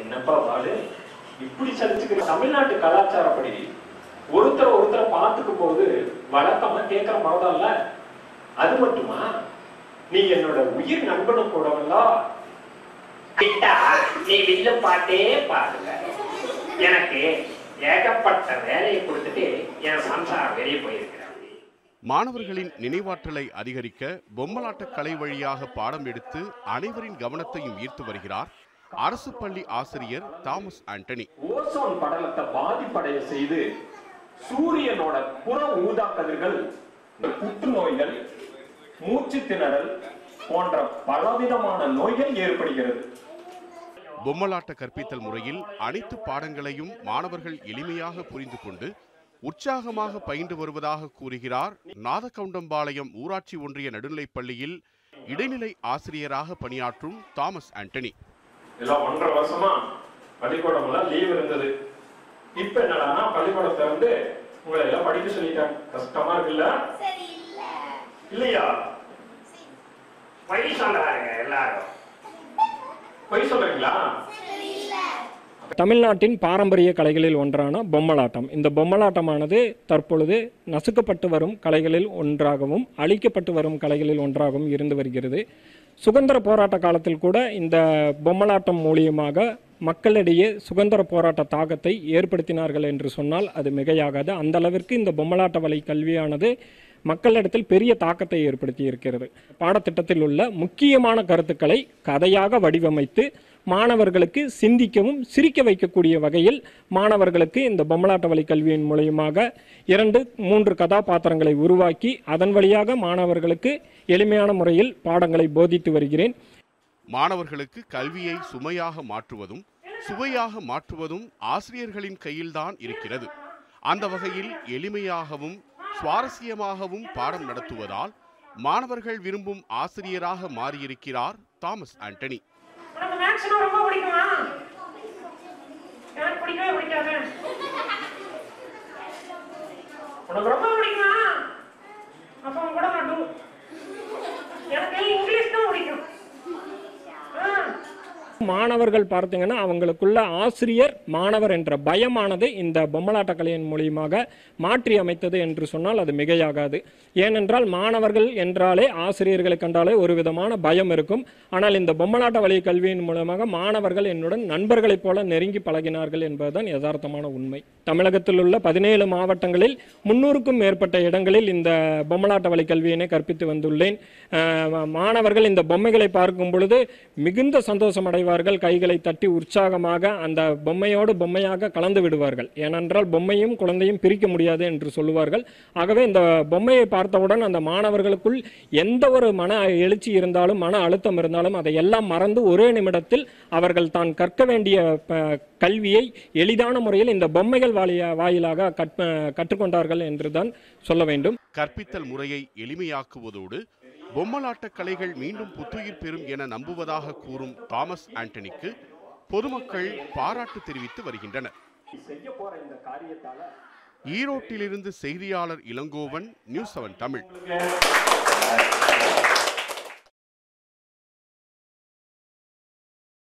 என்னப்பா வாடு இப்படி சலிச்சுக்கிற தமிழ்நாட்டு கலாச்சாரப்படி ஒருத்தர் ஒருத்தரை பார்த்துக்கும் போது வழக்கமா கேட்கிற மரதல்ல அது மட்டுமா? நீ என்னோட உயிர் நண்பனும் கூடவல்ல? கிட்டா நீ வில்லு பாட்டே பாருங்க எனக்கு ஏகப்பட்ட வேலையை கொடுத்துட்டு என் சம்சாரம் வெளியே போயிருக்கிறேன். மாணவர்களின் நினைவாற்றலை அதிகரிக்க பொம்மலாட்ட கலை வழியாக பாடம் எடுத்து அனைவரின் கவனத்தையும் ஈர்த்து வருகிறார் அரசு பள்ளி ஆசிரியர் தாமஸ் ஆண்டனி. ஓசோன் படலத்தை பாதிப்படைய செய்து சூரியனோட புற ஊதா கதிர்கள் புற்றுநோய்கள் மூச்சு திணறல் போன்ற பலவிதமான நோய்கள் ஏற்படுகிறது. பொம்மலாட்ட கற்பித்தல் முறையில் அனைத்து பாடங்களையும் மாணவர்கள் எளிமையாக புரிந்து கொண்டு உற்சாகமாக பயின்று வருவதாக கூறுகிறார் நாதகவுண்டம்பாளையம் ஊராட்சி ஒன்றிய நடுநிலைப் பள்ளியில் இடைநிலை ஆசிரியராக பணியாற்றும் தாமஸ் ஆண்டனி. எல்லாம் ஒன்றரை வருஷமா பள்ளிக்கூடம் எல்லாம் லீவ் இருந்தது. இப்ப என்னடான்னா பள்ளிக்கூடம் திறந்து உங்களை எல்லாம் படிக்க சொல்லிட்டாங்க. கஷ்டமா இருக்குல்ல? இல்லையா? பொய் சொல்றாங்க எல்லாரும். பொய் சொல்றீங்களா? தமிழ்நாட்டின் பாரம்பரிய கலைகளில் ஒன்றான பொம்மலாட்டம். இந்த பொம்மலாட்டமானது தற்பொழுது நசுக்கப்பட்டு வரும் கலைகளில் ஒன்றாகவும் அழிக்கப்பட்டு வரும் கலைகளில் ஒன்றாகவும் இருந்து வருகிறது. சுதந்திர போராட்ட காலத்தில் கூட இந்த பொம்மலாட்டம் மூலியமாக மக்களிடையே சுதந்திர போராட்ட தாக்கத்தை ஏற்படுத்தினார்கள் என்று சொன்னால் அது மிகையாகாது. அந்த அளவிற்கு இந்த பொம்மலாட்ட வலை கல்வியானது மக்களிடத்தில் பெரிய தாக்கத்தை ஏற்படுத்தி இருக்கிறது. பாடத்திட்டத்தில் உள்ள முக்கியமான கருத்துக்களை கதையாக வடிவமைத்து மாணவர்களுக்கு சிந்திக்கவும் சிரிக்க வைக்கக்கூடிய வகையில் மாணவர்களுக்கு இந்த பொம்மலாட்ட வழி கல்வியின் மூலியமாக இரண்டு மூன்று கதாபாத்திரங்களை உருவாக்கி அதன் வழியாக மாணவர்களுக்கு எளிமையான முறையில் பாடங்களை போதித்து வருகிறேன். மாணவர்களுக்கு கல்வியை சுமையாக மாற்றுவதும் சுவையாக மாற்றுவதும் ஆசிரியர்களின் கையில்தான் இருக்கிறது. அந்த வகையில் எளிமையாகவும் சுவாரஸ்யமாகவும் பாடம் நடத்துவதால் மாணவர்கள் விரும்பும் ஆசிரியராக மாறியிருக்கிறார் தாமஸ் ஆண்டனி. உனக்கு ரொம்ப பிடிக்குமா? எனக்கு கூட எனக்கு இங்கிலீஷ் தான் பிடிக்கும். மாணவர்கள் பார்த்தீங்கன்னா அவங்களுக்குள்ள ஆசிரியர் மாணவர் என்ற பயமானது இந்த பொம்மலாட்ட கலையின் மூலியமாக மாற்றி அமைத்தது என்று சொன்னால் அது மிகையாகாது. ஏனென்றால் மாணவர்கள் என்றாலே ஆசிரியர்களை கண்டாலே ஒரு விதமான பயம் இருக்கும். ஆனால் இந்த பொம்மலாட்ட வழி கல்வியின் மூலமாக மாணவர்கள் என்னுடன் நண்பர்களைப் போல நெருங்கி பழகினார்கள் என்பதுதான் யதார்த்தமான உண்மை. தமிழகத்தில் உள்ள பதினேழு மாவட்டங்களில் முன்னூறுக்கும் மேற்பட்ட இடங்களில் இந்த பொம்மலாட்ட வழி கல்வியினை கற்பித்து வந்துள்ளேன். மாணவர்கள் இந்த பொம்மைகளை பார்க்கும் பொழுது மிகுந்த சந்தோஷம் அடைவார்கள் கைகளை தட்டி உற்சாகமாக அந்த பொம்மையோடு பொம்மையாக கலந்து விடுவார்கள். ஏனென்றால் பொம்மையும் குழந்தையும் பிரிக்க முடியாது என்று சொல்லுவார்கள். ஆகவே இந்த பொம்மையை பார்த்தவுடன் அந்த மாணவர்களுக்குள் எந்த ஒரு மன எழுச்சி இருந்தாலும் மன அழுத்தம் இருந்தாலும் அதை எல்லாம் மறந்து ஒரே நிமிடத்தில் அவர்கள் தான் கற்க வேண்டிய கல்வியை எளிதான முறையில் இந்த பொம்மைகள் வாலிய வாயிலாக கற்ப கற்றுக்கொண்டார்கள் என்றுதான் சொல்ல வேண்டும். கற்பித்தல் முறையை எளிமையாக்குவதோடு பொம்மலாட்ட கலைகள் மீண்டும் புத்துயிர் பெறும் என நம்புவதாக கூறும் தாமஸ் ஆண்டனிக்கு பொதுமக்கள் பாராட்டு தெரிவித்து வருகின்றனர். ஈரோட்டிலிருந்து செய்தியாளர் இளங்கோவன் நியூஸ் செவன் தமிழ்.